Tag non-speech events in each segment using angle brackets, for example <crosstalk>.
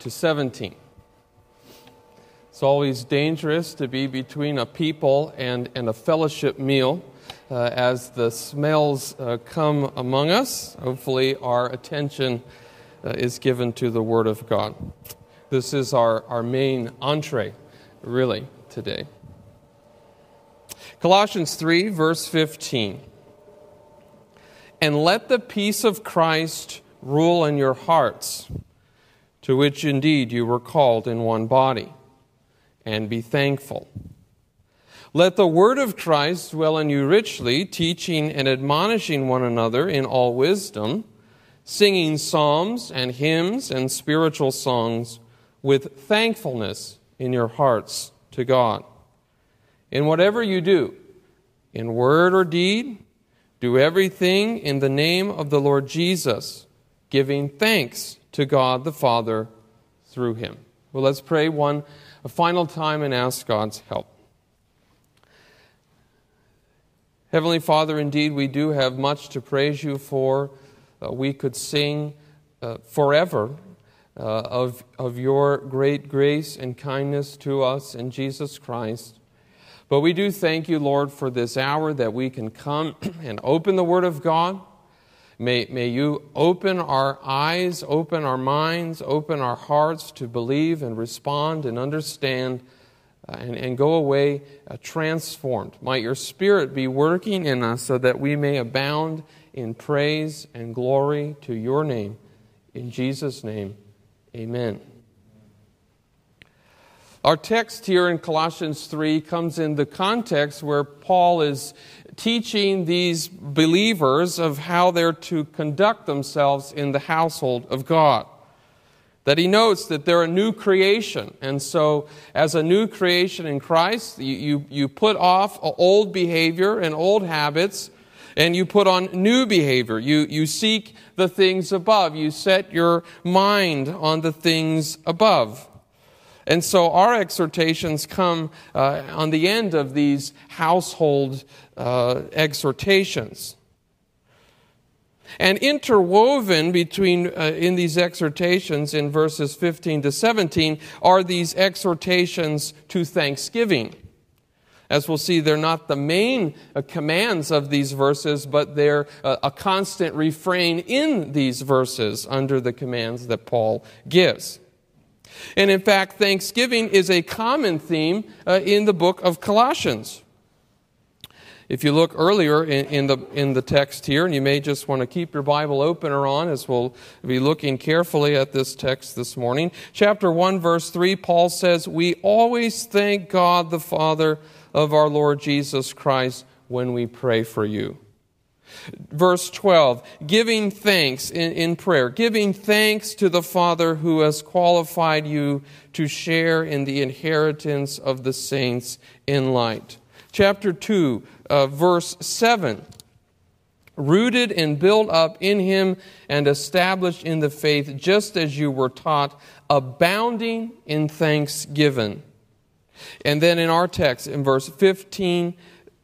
to 17. It's always dangerous to be between a people and, and a fellowship meal. Uh, as the smells uh, come among us, hopefully our attention uh, is given to the Word of God. This is our, our main entree, really, today. Colossians 3, verse 15. And let the peace of Christ rule in your hearts, to which indeed you were called in one body, and be thankful. Let the word of Christ dwell in you richly, teaching and admonishing one another in all wisdom, singing psalms and hymns and spiritual songs with thankfulness in your hearts to God. In whatever you do, in word or deed, do everything in the name of the Lord Jesus, giving thanks to God the Father through him. Well, let's pray one a final time and ask God's help. Heavenly Father, indeed, we do have much to praise you for. Uh, we could sing uh, forever uh, of, of your great grace and kindness to us in Jesus Christ. But we do thank you, Lord, for this hour that we can come <clears throat> and open the Word of God. May, may you open our eyes, open our minds, open our hearts to believe and respond and understand uh, and, and go away uh, transformed. Might your Spirit be working in us so that we may abound in praise and glory to your name. In Jesus' name, amen. Our text here in Colossians 3 comes in the context where Paul is teaching these believers of how they're to conduct themselves in the household of God. That he notes that they're a new creation. And so, as a new creation in Christ, you, you, you put off old behavior and old habits, and you put on new behavior. You, you seek the things above. You set your mind on the things above. And so our exhortations come uh, on the end of these household uh, exhortations. And interwoven between uh, in these exhortations in verses 15 to 17 are these exhortations to thanksgiving. As we'll see, they're not the main uh, commands of these verses, but they're uh, a constant refrain in these verses under the commands that Paul gives. And in fact, thanksgiving is a common theme uh, in the book of Colossians. If you look earlier in, in, the, in the text here, and you may just want to keep your Bible open or on as we'll be looking carefully at this text this morning. Chapter 1, verse 3, Paul says, We always thank God the Father of our Lord Jesus Christ when we pray for you. Verse 12, giving thanks in, in, prayer, giving thanks to the Father who has qualified you to share in the inheritance of the saints in light. Chapter 2, uh, verse 7, rooted and built up in him and established in the faith, just as you were taught, abounding in thanksgiving. And then in our text, in verse 15,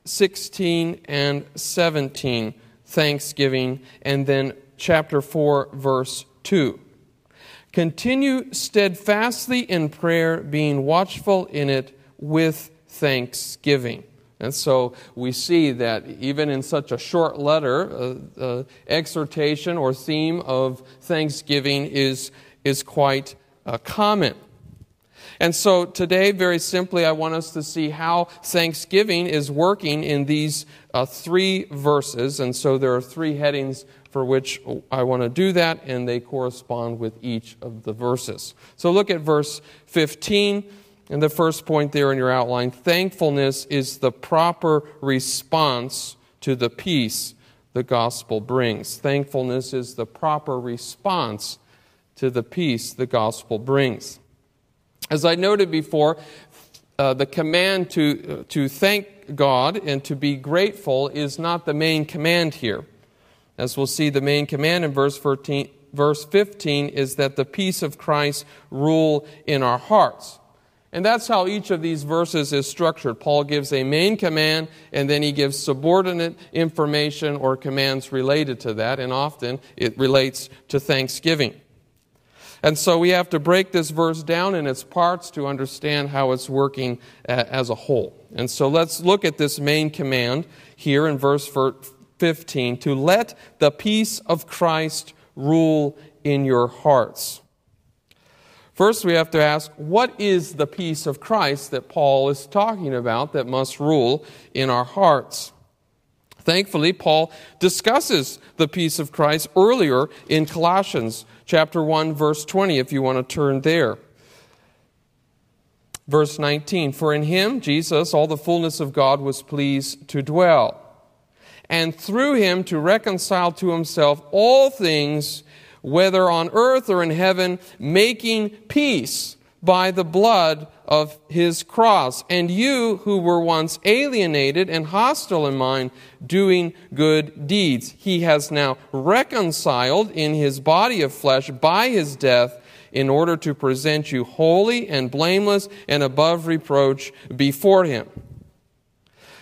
16 and 17, thanksgiving, and then chapter 4, verse 2. Continue steadfastly in prayer, being watchful in it with thanksgiving. And so we see that even in such a short letter, uh, uh, exhortation or theme of thanksgiving is, is quite uh, common. And so today, very simply, I want us to see how Thanksgiving is working in these uh, three verses. And so there are three headings for which I want to do that, and they correspond with each of the verses. So look at verse 15. And the first point there in your outline thankfulness is the proper response to the peace the gospel brings. Thankfulness is the proper response to the peace the gospel brings. As I noted before, uh, the command to, uh, to thank God and to be grateful is not the main command here. As we'll see, the main command in verse 14, verse 15 is that the peace of Christ rule in our hearts. And that's how each of these verses is structured. Paul gives a main command, and then he gives subordinate information or commands related to that, and often it relates to thanksgiving. And so we have to break this verse down in its parts to understand how it's working uh, as a whole. And so let's look at this main command here in verse 15 to let the peace of Christ rule in your hearts. First, we have to ask what is the peace of Christ that Paul is talking about that must rule in our hearts? Thankfully, Paul discusses the peace of Christ earlier in Colossians chapter 1 verse 20 if you want to turn there. Verse 19, for in him Jesus all the fullness of God was pleased to dwell, and through him to reconcile to himself all things whether on earth or in heaven, making peace by the blood of his cross. And you who were once alienated and hostile in mind, doing good deeds, he has now reconciled in his body of flesh by his death in order to present you holy and blameless and above reproach before him.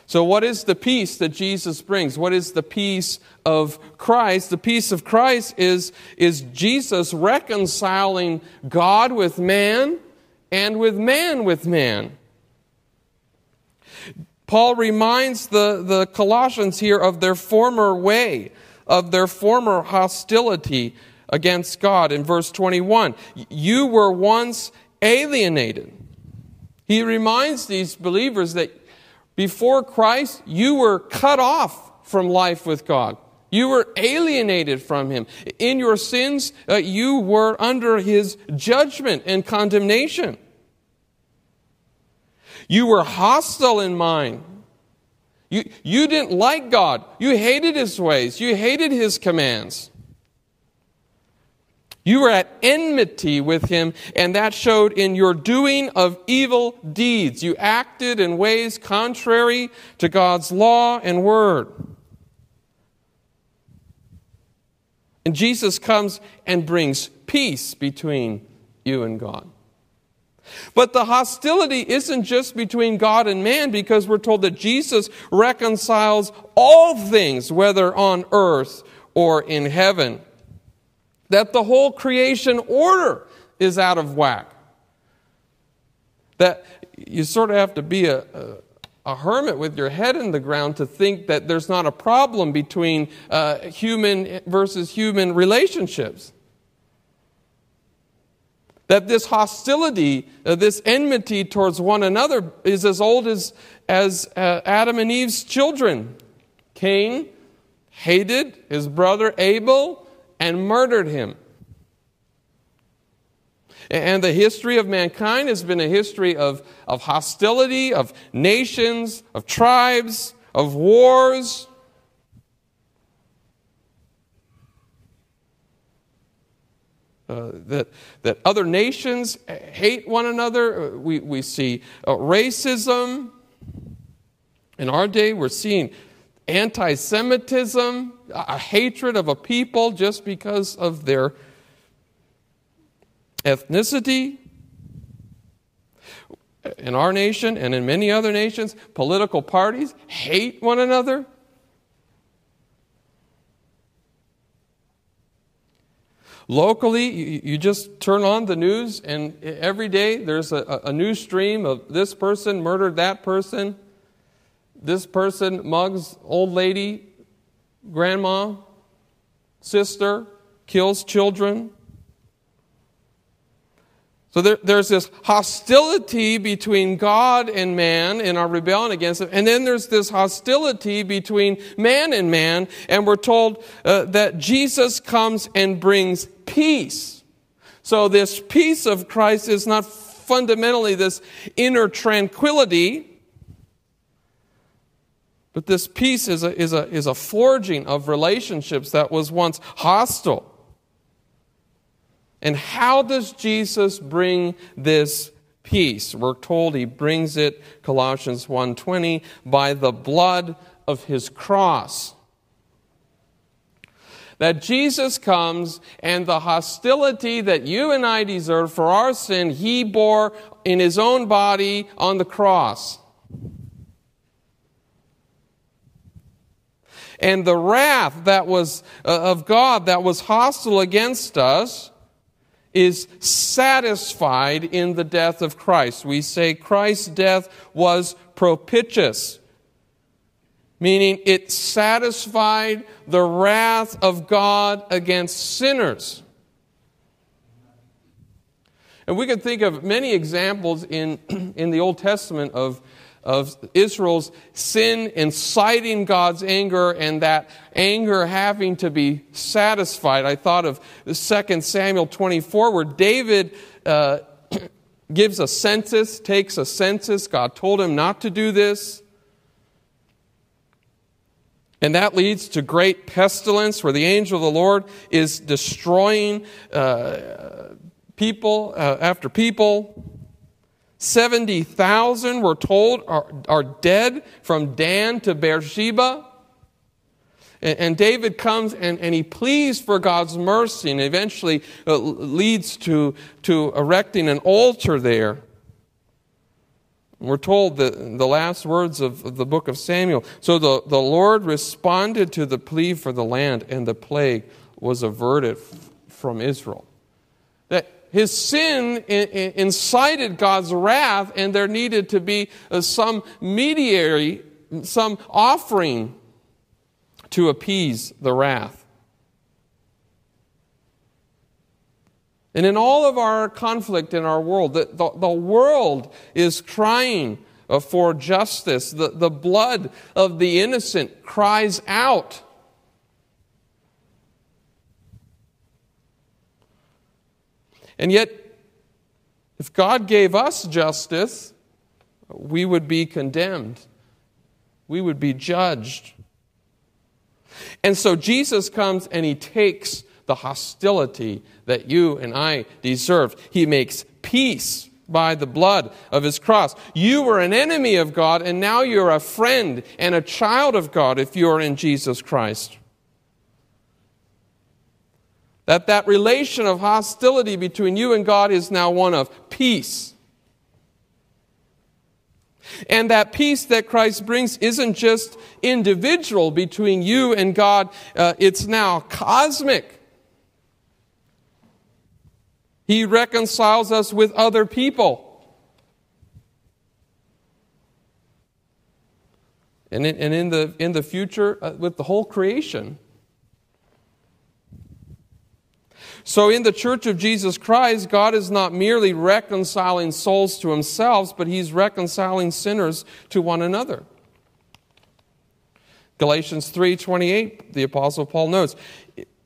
So, what is the peace that Jesus brings? What is the peace of Christ? The peace of Christ is, is Jesus reconciling God with man and with man with man. Paul reminds the, the Colossians here of their former way, of their former hostility against God in verse 21. You were once alienated. He reminds these believers that before Christ, you were cut off from life with God. You were alienated from Him. In your sins, uh, you were under His judgment and condemnation. You were hostile in mind. You, you didn't like God. You hated His ways. You hated His commands. You were at enmity with him, and that showed in your doing of evil deeds. You acted in ways contrary to God's law and word. And Jesus comes and brings peace between you and God. But the hostility isn't just between God and man because we're told that Jesus reconciles all things, whether on earth or in heaven that the whole creation order is out of whack. That you sort of have to be a, a, a hermit with your head in the ground to think that there's not a problem between uh, human versus human relationships. That this hostility, uh, this enmity towards one another is as old as, as uh, Adam and Eve's children. Cain hated his brother Abel and murdered him. And the history of mankind has been a history of, of hostility, of nations, of tribes, of wars. Uh, that, that other nations hate one another. Uh, we, we see uh, racism. In our day, we're seeing anti Semitism, a hatred of a people just because of their ethnicity. In our nation and in many other nations, political parties hate one another. Locally, you, just turn on the news, and every day there's a, a news stream of this person murdered that person this person mugs old lady, grandma, sister, kills children. So there, there's this hostility between God and man in our rebellion against Him. And then there's this hostility between man and man. And we're told uh, that Jesus comes and brings peace. So this peace of Christ is not fundamentally this inner tranquility but this peace is a, is, a, is a forging of relationships that was once hostile. And how does Jesus bring this peace? We're told he brings it, Colossians 1:20, by the blood of his cross. That Jesus comes and the hostility that you and I deserve for our sin, he bore in his own body on the cross. And the wrath that was uh, of God that was hostile against us, is satisfied in the death of Christ. We say Christ's death was propitious, meaning it satisfied the wrath of God against sinners. And we can think of many examples in, <clears throat> in the Old Testament of of Israel's sin inciting God's anger and that anger having to be satisfied. I thought of 2 Samuel 24, where David uh, <clears throat> gives a census, takes a census. God told him not to do this. And that leads to great pestilence where the angel of the Lord is destroying uh, people uh, after people. 70,000, we're told, are, are dead from Dan to Beersheba. And, and David comes and, and he pleads for God's mercy and eventually uh, leads to, to erecting an altar there. We're told the, the last words of, of the book of Samuel. So the, the Lord responded to the plea for the land, and the plague was averted from Israel. His sin incited God's wrath, and there needed to be uh, some mediary, some offering to appease the wrath. And in all of our conflict in our world, the, the, the world is crying uh, for justice. The, the blood of the innocent cries out And yet, if God gave us justice, we would be condemned, we would be judged. And so Jesus comes and he takes the hostility that you and I deserved. He makes peace by the blood of his cross. You were an enemy of God, and now you're a friend and a child of God if you're in Jesus Christ. That that relation of hostility between you and God is now one of peace. And that peace that Christ brings isn't just individual between you and God, uh, it's now cosmic. He reconciles us with other people. And in, and in, the, in the future, uh, with the whole creation. So, in the church of Jesus Christ, God is not merely reconciling souls to himself, but he's reconciling sinners to one another. Galatians 3:28, the apostle Paul notes,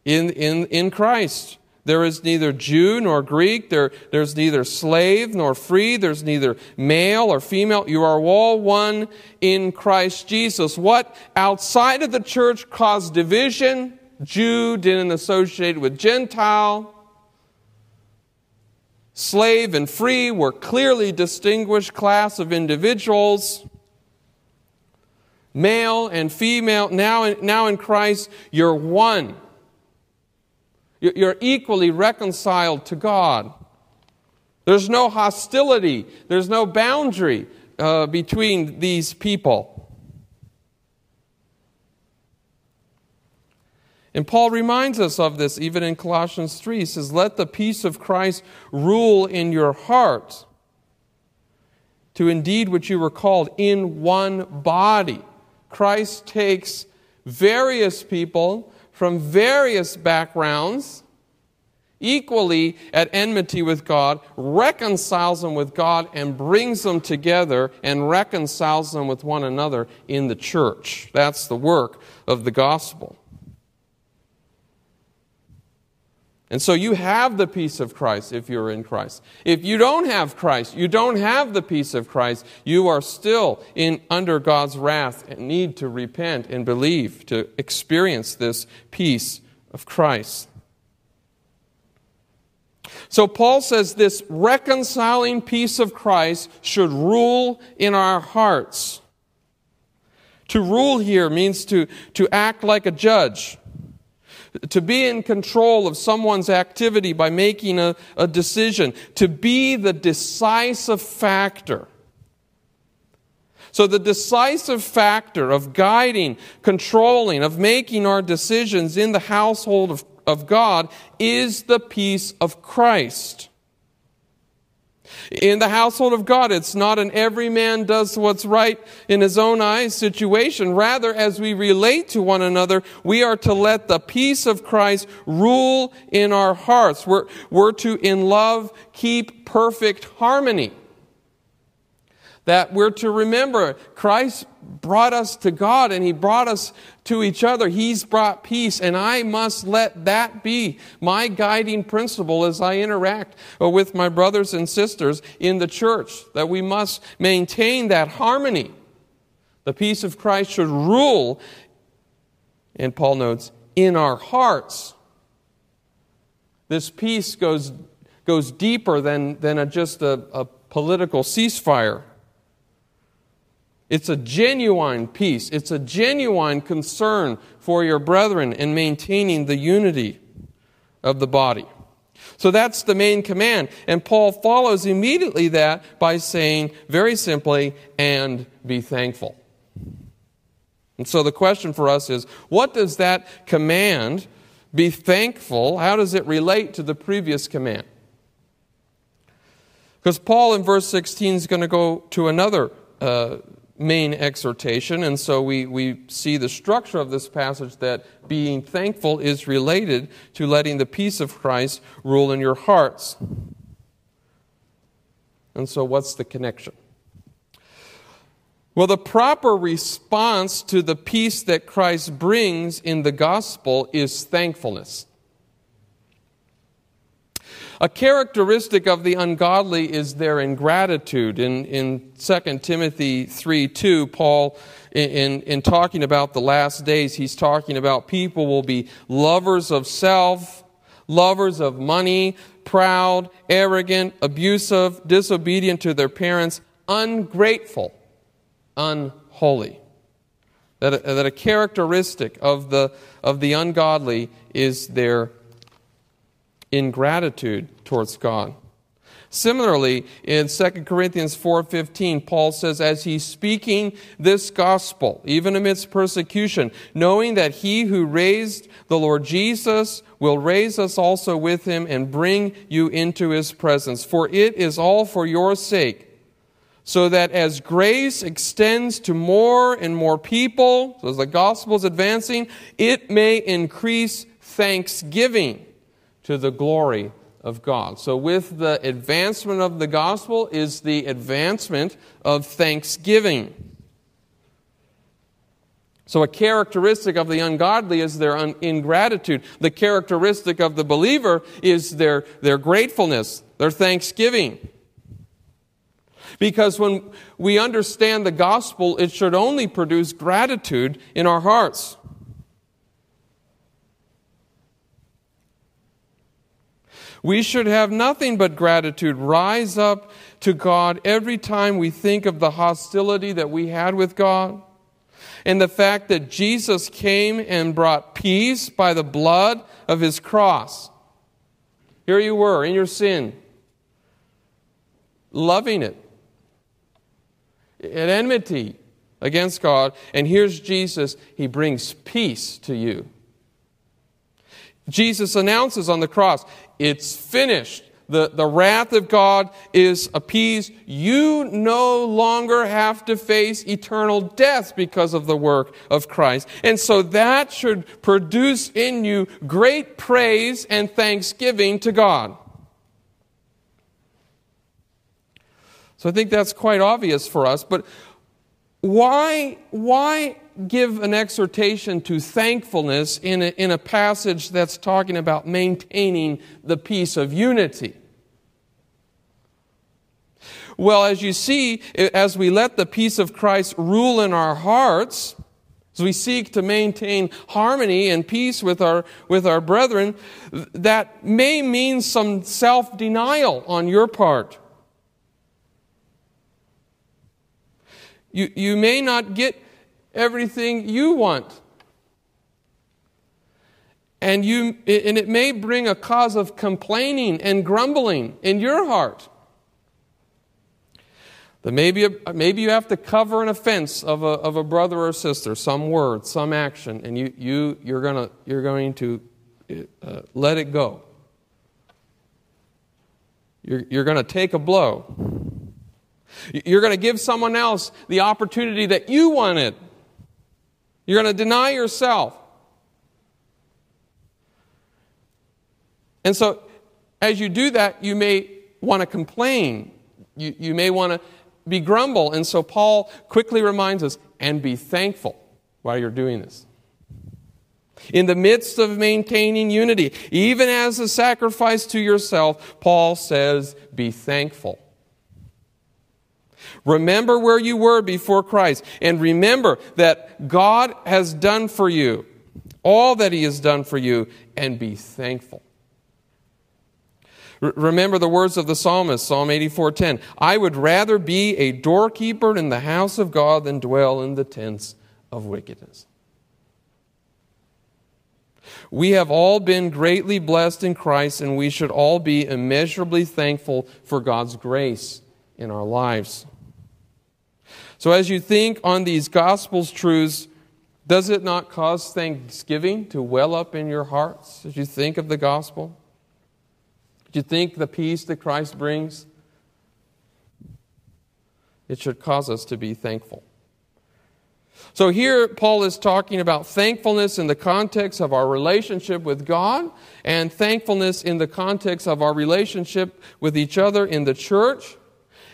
in, in, in Christ there is neither Jew nor Greek, there, there's neither slave nor free, there's neither male or female. You are all one in Christ Jesus. What outside of the church caused division, Jew didn't associate with Gentile. Slave and free were clearly distinguished class of individuals. Male and female, now in, now in Christ, you're one. You're equally reconciled to God. There's no hostility, there's no boundary uh, between these people. And Paul reminds us of this even in Colossians 3. He says, Let the peace of Christ rule in your heart, to indeed which you were called in one body. Christ takes various people from various backgrounds, equally at enmity with God, reconciles them with God, and brings them together and reconciles them with one another in the church. That's the work of the gospel. And so you have the peace of Christ if you're in Christ. If you don't have Christ, you don't have the peace of Christ, you are still in under God's wrath and need to repent and believe to experience this peace of Christ. So Paul says this reconciling peace of Christ should rule in our hearts. To rule here means to, to act like a judge to be in control of someone's activity by making a, a decision, to be the decisive factor. So, the decisive factor of guiding, controlling, of making our decisions in the household of, of God is the peace of Christ. In the household of God, it's not an every man does what's right in his own eyes situation. Rather, as we relate to one another, we are to let the peace of Christ rule in our hearts. We're, we're to, in love, keep perfect harmony that we're to remember Christ brought us to God and He brought us to each other. He's brought peace, and I must let that be my guiding principle as I interact with my brothers and sisters in the church, that we must maintain that harmony. The peace of Christ should rule, and Paul notes, in our hearts. This peace goes, goes deeper than, than a, just a, a political ceasefire. It's a genuine peace. It's a genuine concern for your brethren in maintaining the unity of the body. So that's the main command. And Paul follows immediately that by saying, very simply, and be thankful. And so the question for us is what does that command, be thankful, how does it relate to the previous command? Because Paul in verse 16 is going to go to another uh, main exhortation. And so we, we see the structure of this passage that being thankful is related to letting the peace of Christ rule in your hearts. And so, what's the connection? Well, the proper response to the peace that Christ brings in the gospel is thankfulness. A characteristic of the ungodly is their ingratitude. In, in 2 Timothy 3 2, Paul, in, in talking about the last days, he's talking about people will be lovers of self, lovers of money, proud, arrogant, abusive, disobedient to their parents, ungrateful, unholy. That a, that a characteristic of the, of the ungodly is their ingratitude towards God. Similarly, in 2 Corinthians 4:15, Paul says as he's speaking this gospel, even amidst persecution, knowing that he who raised the Lord Jesus will raise us also with him and bring you into his presence. For it is all for your sake, so that as grace extends to more and more people, so as the gospel is advancing, it may increase thanksgiving to the glory of God. So, with the advancement of the gospel is the advancement of thanksgiving. So, a characteristic of the ungodly is their un- ingratitude. The characteristic of the believer is their, their gratefulness, their thanksgiving. Because when we understand the gospel, it should only produce gratitude in our hearts. We should have nothing but gratitude rise up to God every time we think of the hostility that we had with God and the fact that Jesus came and brought peace by the blood of his cross. Here you were in your sin, loving it, at enmity against God, and here's Jesus. He brings peace to you. Jesus announces on the cross, it's finished. The, the wrath of God is appeased. You no longer have to face eternal death because of the work of Christ. And so that should produce in you great praise and thanksgiving to God. So I think that's quite obvious for us. But why, why give an exhortation to thankfulness in a, in a passage that's talking about maintaining the peace of unity? Well, as you see, as we let the peace of Christ rule in our hearts, as we seek to maintain harmony and peace with our, with our brethren, that may mean some self denial on your part. You, you may not get everything you want. And, you, and it may bring a cause of complaining and grumbling in your heart. That maybe, maybe you have to cover an offense of a, of a brother or sister, some word, some action, and you, you, you're, gonna, you're going to uh, let it go. You're, you're going to take a blow. You're going to give someone else the opportunity that you wanted. You're going to deny yourself. And so, as you do that, you may want to complain. You, you may want to be grumble. And so, Paul quickly reminds us and be thankful while you're doing this. In the midst of maintaining unity, even as a sacrifice to yourself, Paul says, be thankful. Remember where you were before Christ, and remember that God has done for you all that He has done for you, and be thankful. remember the words of the psalmist, Psalm 84:10. I would rather be a doorkeeper in the house of God than dwell in the tents of wickedness. We have all been greatly blessed in Christ, and we should all be immeasurably thankful for God's grace in our lives. So, as you think on these Gospels truths, does it not cause thanksgiving to well up in your hearts as you think of the gospel? Do you think the peace that Christ brings? It should cause us to be thankful. So here, Paul is talking about thankfulness in the context of our relationship with God and thankfulness in the context of our relationship with each other in the church.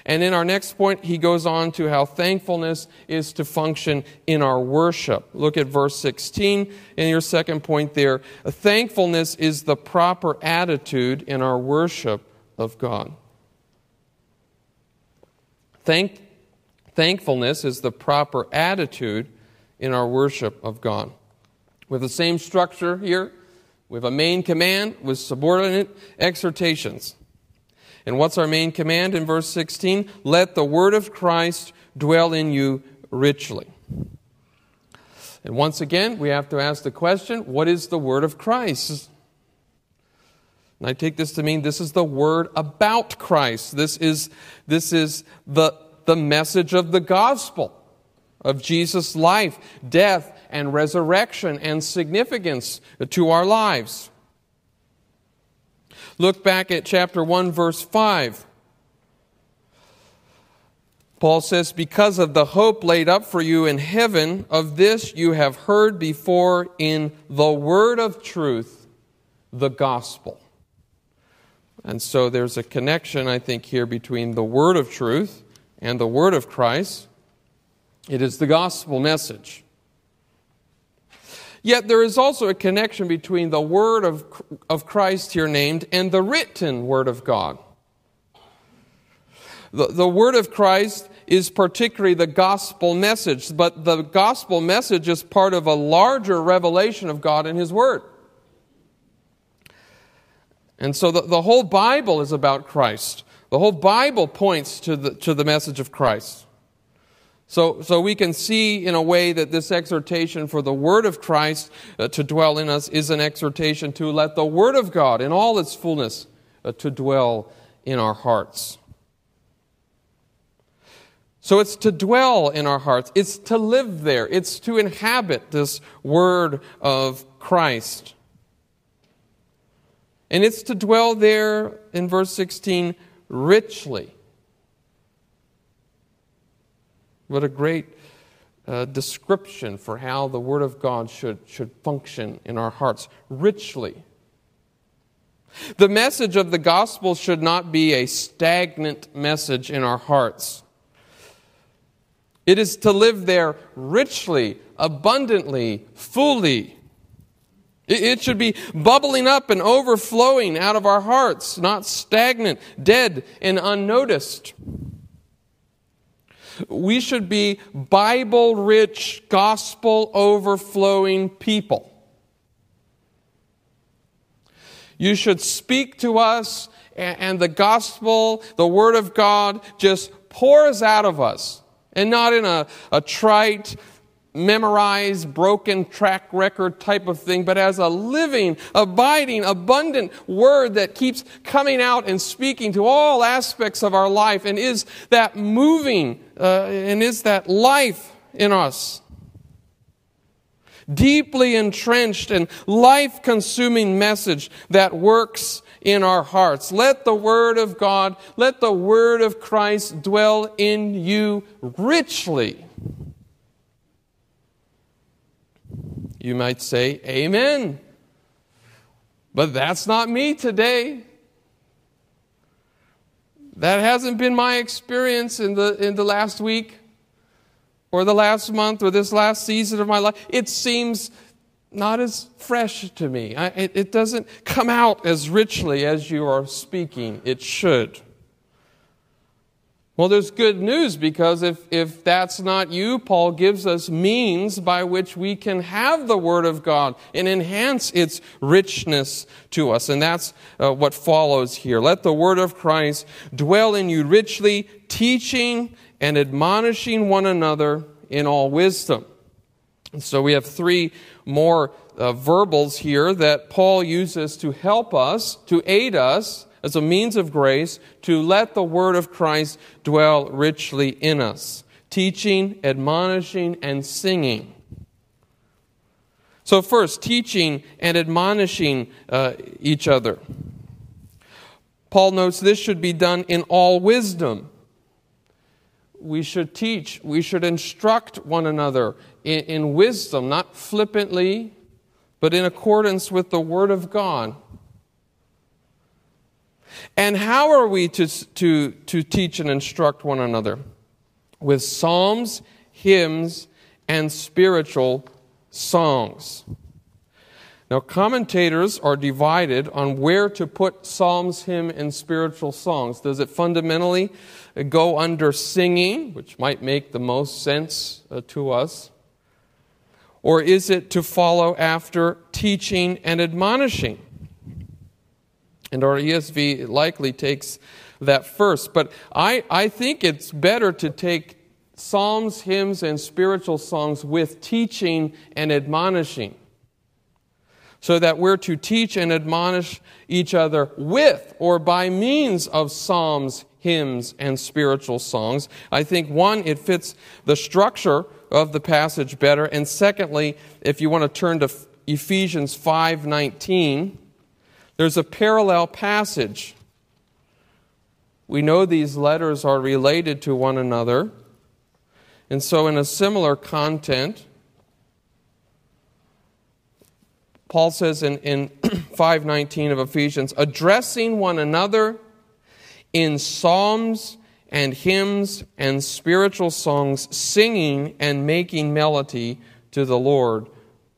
And in our next point, he goes on to how thankfulness is to function in our worship. Look at verse 16 in your second point there. Thankfulness is the proper attitude in our worship of God. Thank, thankfulness is the proper attitude in our worship of God. With the same structure here, we have a main command with subordinate exhortations. And what's our main command in verse 16? Let the word of Christ dwell in you richly. And once again, we have to ask the question what is the word of Christ? And I take this to mean this is the word about Christ. This is, this is the, the message of the gospel of Jesus' life, death, and resurrection and significance to our lives. Look back at chapter 1, verse 5. Paul says, Because of the hope laid up for you in heaven, of this you have heard before in the word of truth, the gospel. And so there's a connection, I think, here between the word of truth and the word of Christ. It is the gospel message. Yet there is also a connection between the word of, of Christ here named and the written word of God. The, the word of Christ is particularly the gospel message, but the gospel message is part of a larger revelation of God in His Word. And so the, the whole Bible is about Christ. The whole Bible points to the, to the message of Christ. So, so we can see in a way that this exhortation for the Word of Christ uh, to dwell in us is an exhortation to let the Word of God in all its fullness uh, to dwell in our hearts. So it's to dwell in our hearts. It's to live there. It's to inhabit this Word of Christ. And it's to dwell there, in verse 16, richly. What a great uh, description for how the Word of God should, should function in our hearts richly. The message of the gospel should not be a stagnant message in our hearts. It is to live there richly, abundantly, fully. It should be bubbling up and overflowing out of our hearts, not stagnant, dead, and unnoticed. We should be Bible rich, gospel overflowing people. You should speak to us, and the gospel, the word of God, just pours out of us. And not in a, a trite, memorized, broken track record type of thing, but as a living, abiding, abundant word that keeps coming out and speaking to all aspects of our life and is that moving uh, and is that life in us. deeply entrenched and life consuming message that works in our hearts. Let the Word of God, let the Word of Christ dwell in you richly. You might say, Amen. But that's not me today. That hasn't been my experience in the, in the last week or the last month or this last season of my life. It seems not as fresh to me. I, it, it doesn't come out as richly as you are speaking. It should. Well, there's good news because if, if that's not you, Paul gives us means by which we can have the Word of God and enhance its richness to us. And that's uh, what follows here. Let the Word of Christ dwell in you richly, teaching and admonishing one another in all wisdom. And so we have three more uh, verbals here that Paul uses to help us, to aid us as a means of grace to let the word of Christ dwell richly in us, teaching, admonishing, and singing. So, first, teaching and admonishing uh, each other. Paul notes this should be done in all wisdom. We should teach, we should instruct one another in, in wisdom, not flippantly, but in accordance with the Word of God. And how are we to, to, to teach and instruct one another? With psalms, hymns, and spiritual songs. Now, commentators are divided on where to put psalms, hymn, and spiritual songs. Does it fundamentally go under singing, which might make the most sense uh, to us? Or is it to follow after teaching and admonishing? And our ESV likely takes that first. But I, I think it's better to take psalms, hymns, and spiritual songs with teaching and admonishing. So that we're to teach and admonish each other with or by means of psalms, hymns, and spiritual songs. I think one, it fits the structure of the passage better. And secondly, if you want to turn to Ephesians 5:19, there's a parallel passage. We know these letters are related to one another. And so, in a similar content, Paul says in, in <clears throat> 519 of Ephesians, addressing one another in psalms and hymns and spiritual songs, singing and making melody to the Lord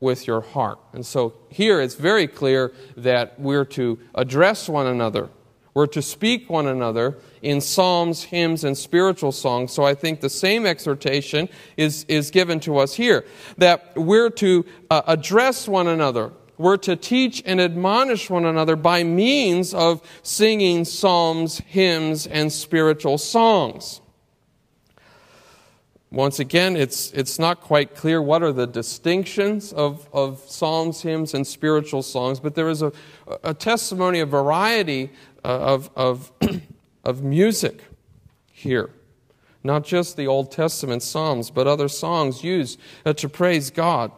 with your heart. And so here it's very clear that we're to address one another. We're to speak one another in psalms, hymns, and spiritual songs. So I think the same exhortation is, is given to us here that we're to uh, address one another. We're to teach and admonish one another by means of singing psalms, hymns, and spiritual songs. Once again, it's, it's not quite clear what are the distinctions of, of psalms, hymns, and spiritual songs, but there is a, a testimony, a variety uh, of, of, <clears throat> of music here. Not just the Old Testament psalms, but other songs used uh, to praise God.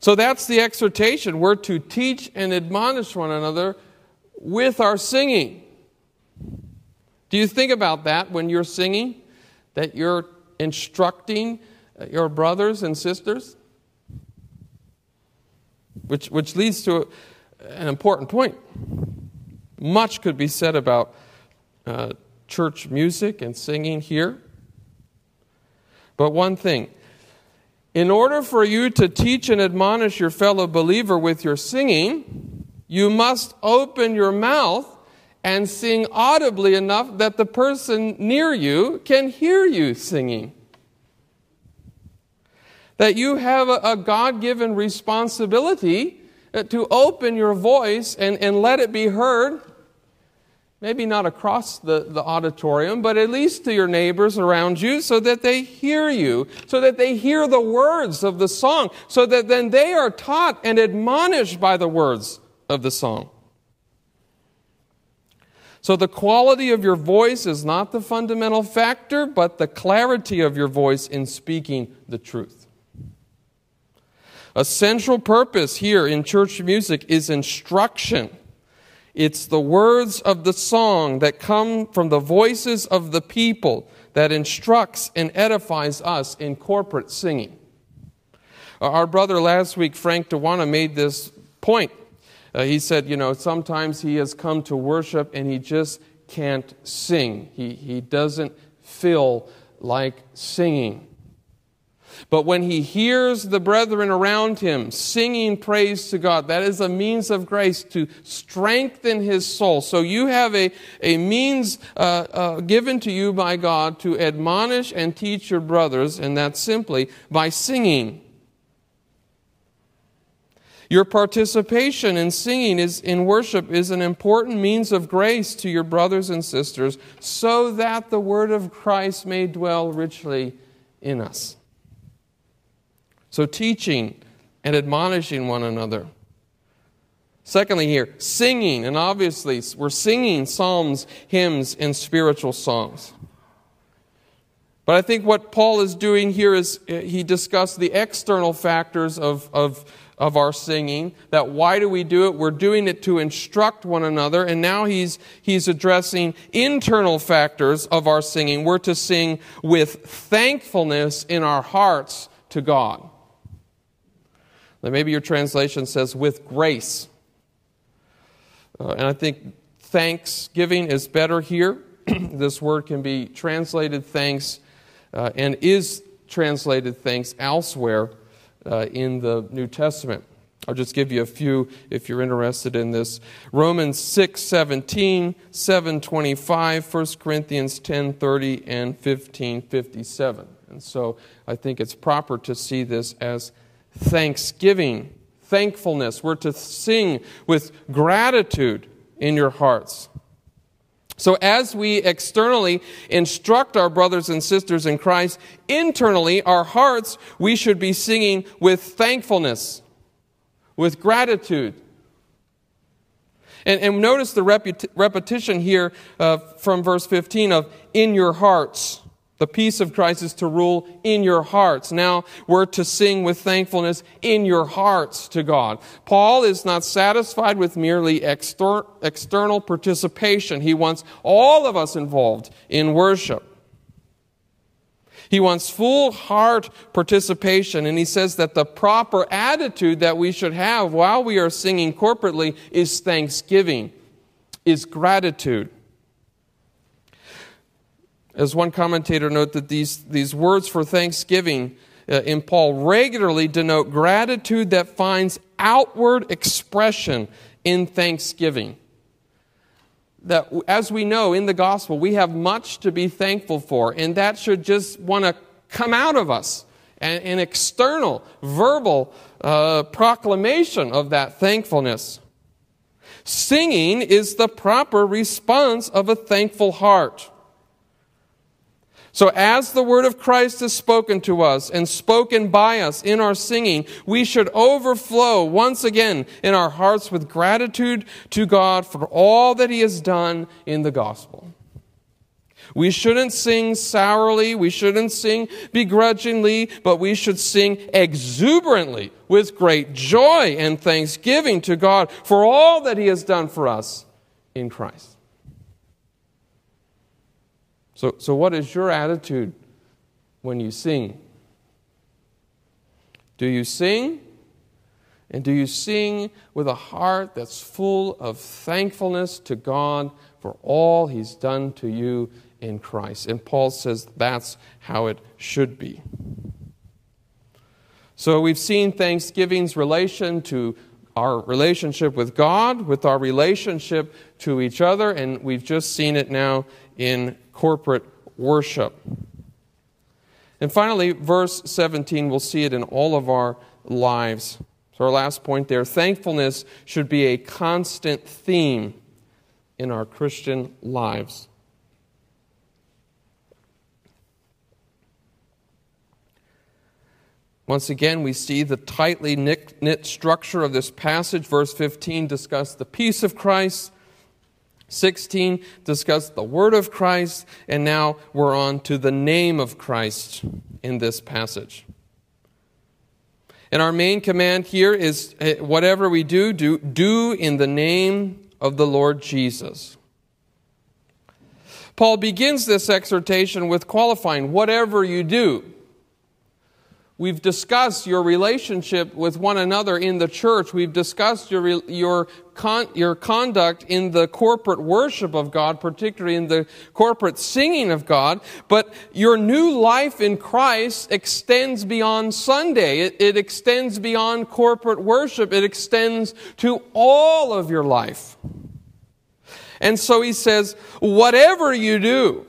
So that's the exhortation. We're to teach and admonish one another with our singing. Do you think about that when you're singing? That you're instructing uh, your brothers and sisters? Which, which leads to an important point. Much could be said about uh, church music and singing here. But one thing in order for you to teach and admonish your fellow believer with your singing, you must open your mouth and sing audibly enough that the person near you can hear you singing. That you have a, God given responsibility uh, to open your voice and, and let it be heard. Maybe not across the, the auditorium, but at least to your neighbors around you so that they hear you, so that they hear the words of the song, so that then they are taught and admonished by the words of the song. So the quality of your voice is not the fundamental factor, but the clarity of your voice in speaking the truth. A central purpose here in church music is instruction. It's the words of the song that come from the voices of the people that instructs and edifies us in corporate singing. Our brother last week, Frank Dewana, made this point uh, he said, you know, sometimes he has come to worship and he just can't sing. He, he doesn't feel like singing. But when he hears the brethren around him singing praise to God, that is a means of grace to strengthen his soul. So you have a, a means uh, uh, given to you by God to admonish and teach your brothers, and that's simply by singing. Your participation in singing is, in worship is an important means of grace to your brothers and sisters so that the word of Christ may dwell richly in us. So, teaching and admonishing one another. Secondly, here, singing, and obviously we're singing psalms, hymns, and spiritual songs. But I think what Paul is doing here is uh, he discussed the external factors of, of of our singing. That why do we do it? We're doing it to instruct one another. And now he's, he's addressing internal factors of our singing. We're to sing with thankfulness in our hearts to God. Now, maybe your translation says with grace. Uh, and I think thanksgiving is better here. <clears throat> this word can be translated thanks uh, and is translated thanks elsewhere uh, in the New Testament. I'll just give you a few if you're interested in this. Romans 6 17, 7 25, 1 Corinthians 10 30, and 15 57. And so I think it's proper to see this as thanksgiving, thankfulness. We're to sing with gratitude in your hearts. So, as we externally instruct our brothers and sisters in Christ, internally, our hearts, we should be singing with thankfulness, with gratitude. And, and notice the repetition here uh, from verse 15 of in your hearts. The peace of Christ is to rule in your hearts. Now we're to sing with thankfulness in your hearts to God. Paul is not satisfied with merely exter- external participation. He wants all of us involved in worship. He wants full heart participation, and he says that the proper attitude that we should have while we are singing corporately is thanksgiving, is gratitude. As one commentator noted, that these, these words for thanksgiving uh, in Paul regularly denote gratitude that finds outward expression in thanksgiving. That, as we know in the gospel, we have much to be thankful for, and that should just want to come out of us an external, verbal uh, proclamation of that thankfulness. Singing is the proper response of a thankful heart. So, as the word of Christ is spoken to us and spoken by us in our singing, we should overflow once again in our hearts with gratitude to God for all that He has done in the gospel. We shouldn't sing sourly, we shouldn't sing begrudgingly, but we should sing exuberantly with great joy and thanksgiving to God for all that He has done for us in Christ. So, so what is your attitude when you sing? Do you sing? And do you sing with a heart that's full of thankfulness to God for all He's done to you in Christ? And Paul says that's how it should be. So we've seen Thanksgiving's relation to our relationship with God, with our relationship to each other, and we've just seen it now in corporate worship. And finally, verse 17, we'll see it in all of our lives. So, our last point there thankfulness should be a constant theme in our Christian lives. Once again, we see the tightly knit structure of this passage. Verse 15 discussed the peace of Christ. 16 discussed the word of Christ, and now we're on to the name of Christ in this passage. And our main command here is eh, whatever we do, do, do in the name of the Lord Jesus. Paul begins this exhortation with qualifying whatever you do. We've discussed your relationship with one another in the church. We've discussed your, your, con, your conduct in the corporate worship of God, particularly in the corporate singing of God. But your new life in Christ extends beyond Sunday. It, it extends beyond corporate worship. It extends to all of your life. And so he says, whatever you do,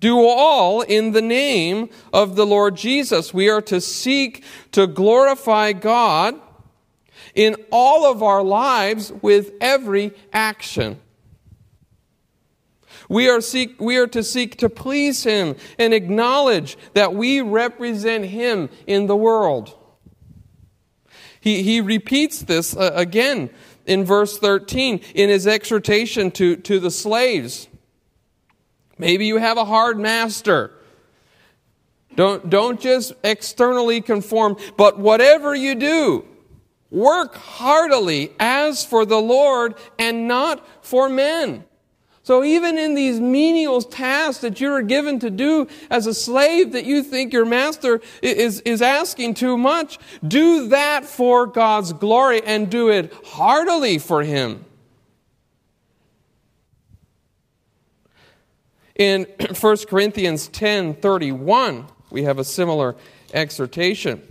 do all in the name of the Lord Jesus. We are to seek to glorify God in all of our lives with every action. We are, seek, we are to seek to please Him and acknowledge that we represent Him in the world. He, he repeats this uh, again in verse 13 in his exhortation to, to the slaves. Maybe you have a hard master. Don't, don't just externally conform, but whatever you do, work heartily as for the Lord and not for men. So even in these menial tasks that you are given to do as a slave that you think your master is, is asking too much, do that for God's glory and do it heartily for Him. In <clears throat> 1 Corinthians 10 31, we have a similar exhortation.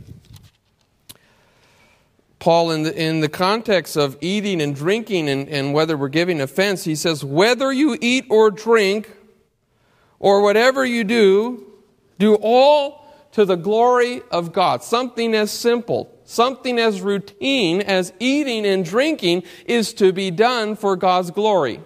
Paul, in the, in the context of eating and drinking and, and whether we're giving offense, he says, Whether you eat or drink, or whatever you do, do all to the glory of God. Something as simple, something as routine as eating and drinking is to be done for God's glory.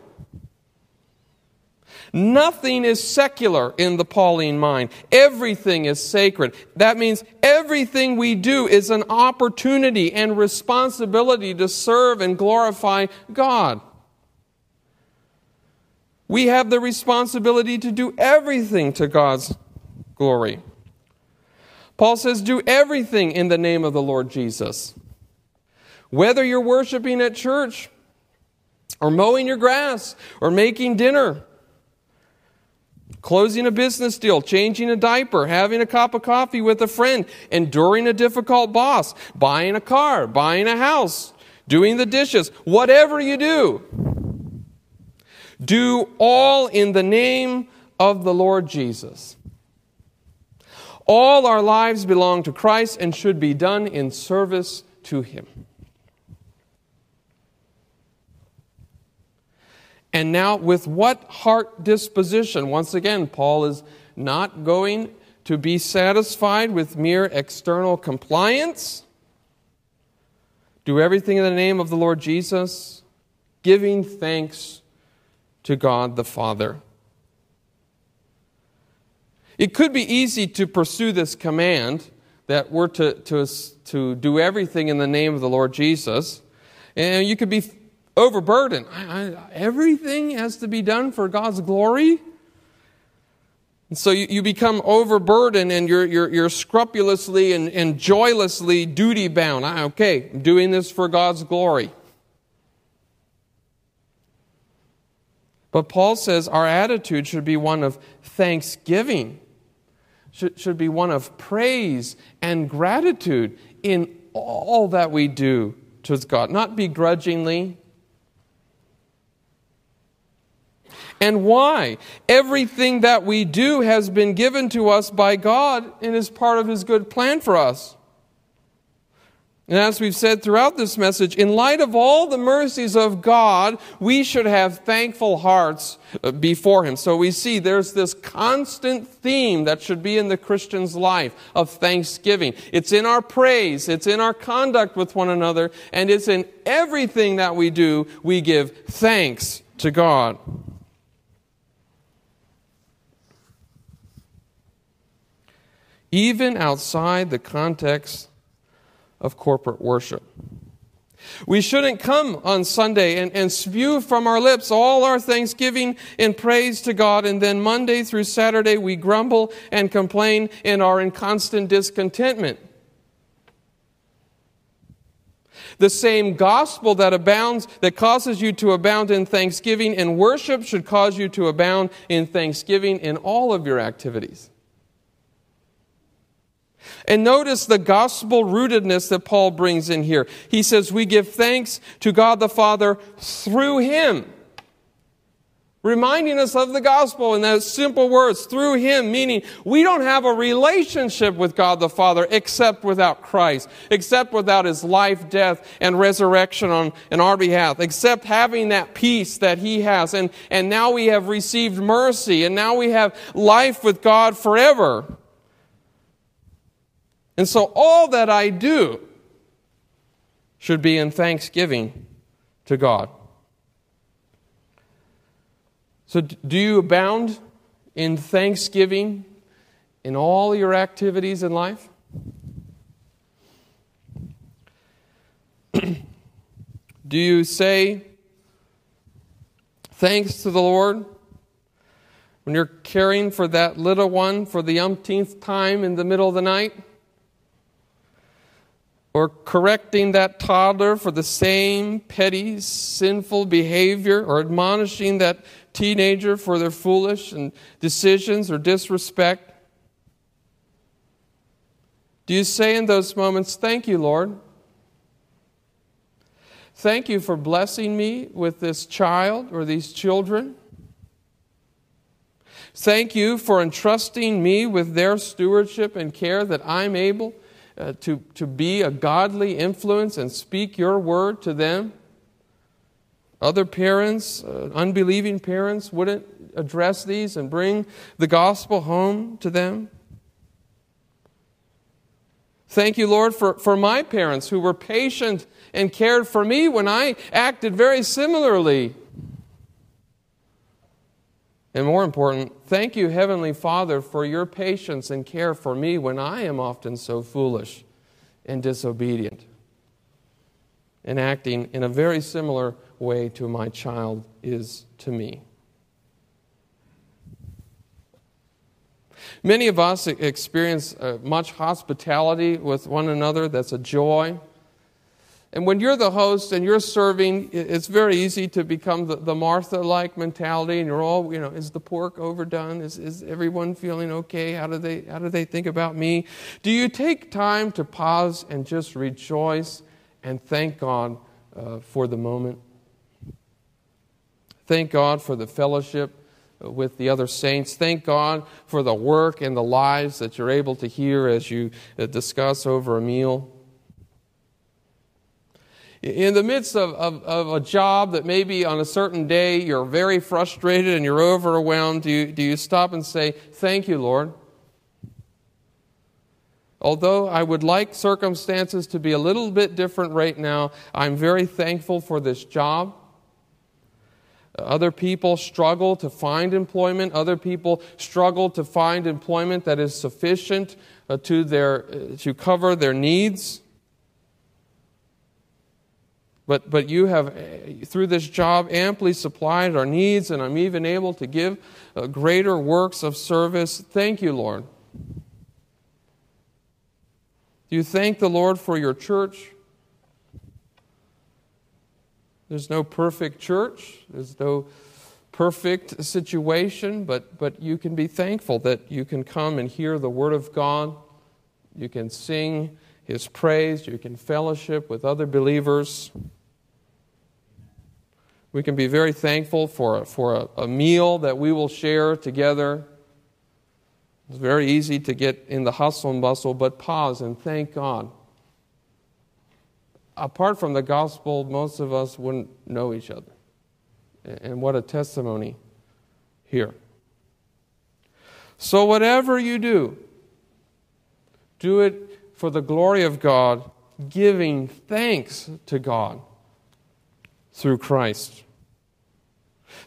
Nothing is secular in the Pauline mind. Everything is sacred. That means everything we do is an opportunity and responsibility to serve and glorify God. We have the responsibility to do everything to God's glory. Paul says, Do everything in the name of the Lord Jesus. Whether you're worshiping at church, or mowing your grass, or making dinner, closing a business deal, changing a diaper, having a cup of coffee with a friend, enduring a difficult boss, buying a car, buying a house, doing the dishes, whatever you do, do all in the name of the Lord Jesus. All our lives belong to Christ and should be done in service to Him. And now, with what heart disposition? Once again, Paul is not going to be satisfied with mere external compliance. Do everything in the name of the Lord Jesus, giving thanks to God the Father. It could be easy to pursue this command that we're to, to, to do everything in the name of the Lord Jesus. And you could be overburdened. I, I, everything has to be done for God's glory. And so you, you become overburdened and you're, you're, you're scrupulously and, and joylessly duty bound. Okay, I'm doing this for God's glory. But Paul says our attitude should be one of thanksgiving, should, should be one of praise and gratitude in all that we do towards God, not begrudgingly, and why. Everything that we do has been given to us by God and is part of His good plan for us. And as we've said throughout this message, in light of all the mercies of God, we should have thankful hearts uh, before Him. So we see there's this constant theme that should be in the Christian's life of thanksgiving. It's in our praise, it's in our conduct with one another, and it's in everything that we do, we give thanks to God. Even outside the context of corporate worship. We shouldn't come on Sunday and, and spew from our lips all our thanksgiving and praise to God, and then Monday through Saturday we grumble and complain and are in constant discontentment. The same gospel that abounds, that causes you to abound in thanksgiving and worship, should cause you to abound in thanksgiving in all of your activities. And notice the gospel rootedness that Paul brings in here. He says, We give thanks to God the Father through Him. Reminding us of the gospel in those simple words, through Him, meaning we don't have a relationship with God the Father except without Christ, except without His life, death, and resurrection on, in our behalf, except having that peace that He has. And, and now we have received mercy, and now we have life with God forever. And so all that I do should be in thanksgiving to God. So, do you abound in thanksgiving in all your activities in life? <clears throat> do you say thanks to the Lord when you're caring for that little one for the umpteenth time in the middle of the night? Or correcting that toddler for the same petty sinful behavior, or admonishing that teenager for their foolish and decisions or disrespect? Do you say in those moments, Thank you, Lord? Thank you for blessing me with this child or these children. Thank you for entrusting me with their stewardship and care that I'm able uh, to, to be a godly influence and speak your word to them. Other parents, uh, unbelieving parents, wouldn't address these and bring the gospel home to them. Thank you, Lord, for, for my parents who were patient and cared for me when I acted very similarly. And more important, thank you, Heavenly Father, for your patience and care for me when I am often so foolish and disobedient and acting in a very similar way to my child is to me. Many of us experience uh, much hospitality with one another. That's a joy. And when you're the host and you're serving, it's very easy to become the, the Martha like mentality, and you're all, you know, is the pork overdone? Is, is everyone feeling okay? How do, they, how do they think about me? Do you take time to pause and just rejoice and thank God uh, for the moment? Thank God for the fellowship uh, with the other saints. Thank God for the work and the lives that you're able to hear as you uh, discuss over a meal in the midst of, of, of, a job that maybe on a certain day you're very frustrated and you're overwhelmed, do you, do you stop and say, Thank you, Lord? Although I would like circumstances to be a little bit different right now, I'm very thankful for this job. Other people struggle to find employment. Other people struggle to find employment that is sufficient uh, to, their, uh, to cover their needs. But, but you have, eh, through this job, amply supplied our needs, and I'm even able to give uh, greater works of service. Thank you, Lord. Do you thank the Lord for your church? There's no perfect church, there's no perfect situation, but, but you can be thankful that you can come and hear the Word of God. You can sing his praise, you can fellowship with other believers. We can be very thankful for, for a, a meal that we will share together. It's very easy to get in the hustle and bustle, but pause and thank God. Apart from the gospel, most of us wouldn't know each other. And what a testimony here. So, whatever you do, do it for the glory of God, giving thanks to God through Christ.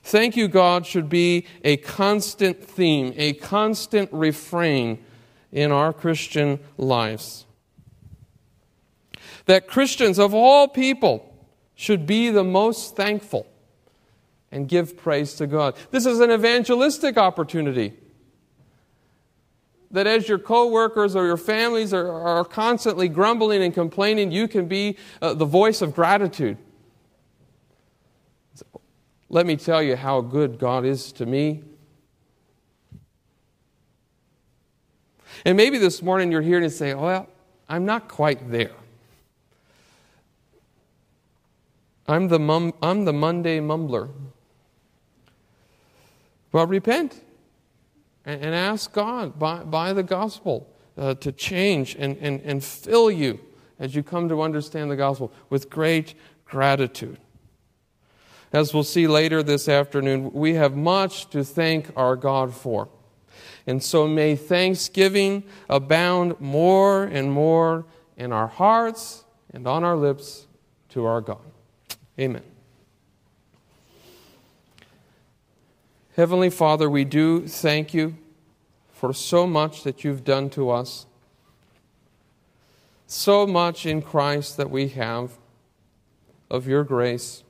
Thank you, God, should be a constant theme, a constant refrain in our Christian lives. that Christians of all people should be the most thankful and give praise to God. This is an evangelistic opportunity. That as your coworkers or your families are, are constantly grumbling and complaining, you can be uh, the voice of gratitude. Let me tell you how good God is to me. And maybe this morning you're here to say, Well, I'm not quite there. I'm the, mum, I'm the Monday mumbler. Well, repent and, and ask God by, by the gospel uh, to change and, and, and fill you as you come to understand the gospel with great gratitude. As we'll see later this afternoon, we have much to thank our God for. And so may thanksgiving abound more and more in our hearts and on our lips to our God. Amen. Heavenly Father, we do thank you for so much that you've done to us, so much in Christ that we have of your grace.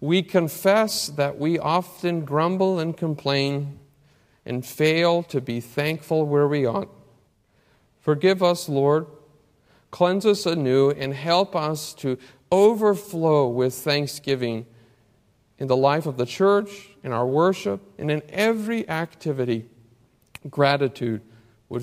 We confess that we often grumble and complain and fail to be thankful where we ought. Forgive us, Lord. Cleanse us anew and help us to overflow with thanksgiving in the life of the church, in our worship, and in every activity. Gratitude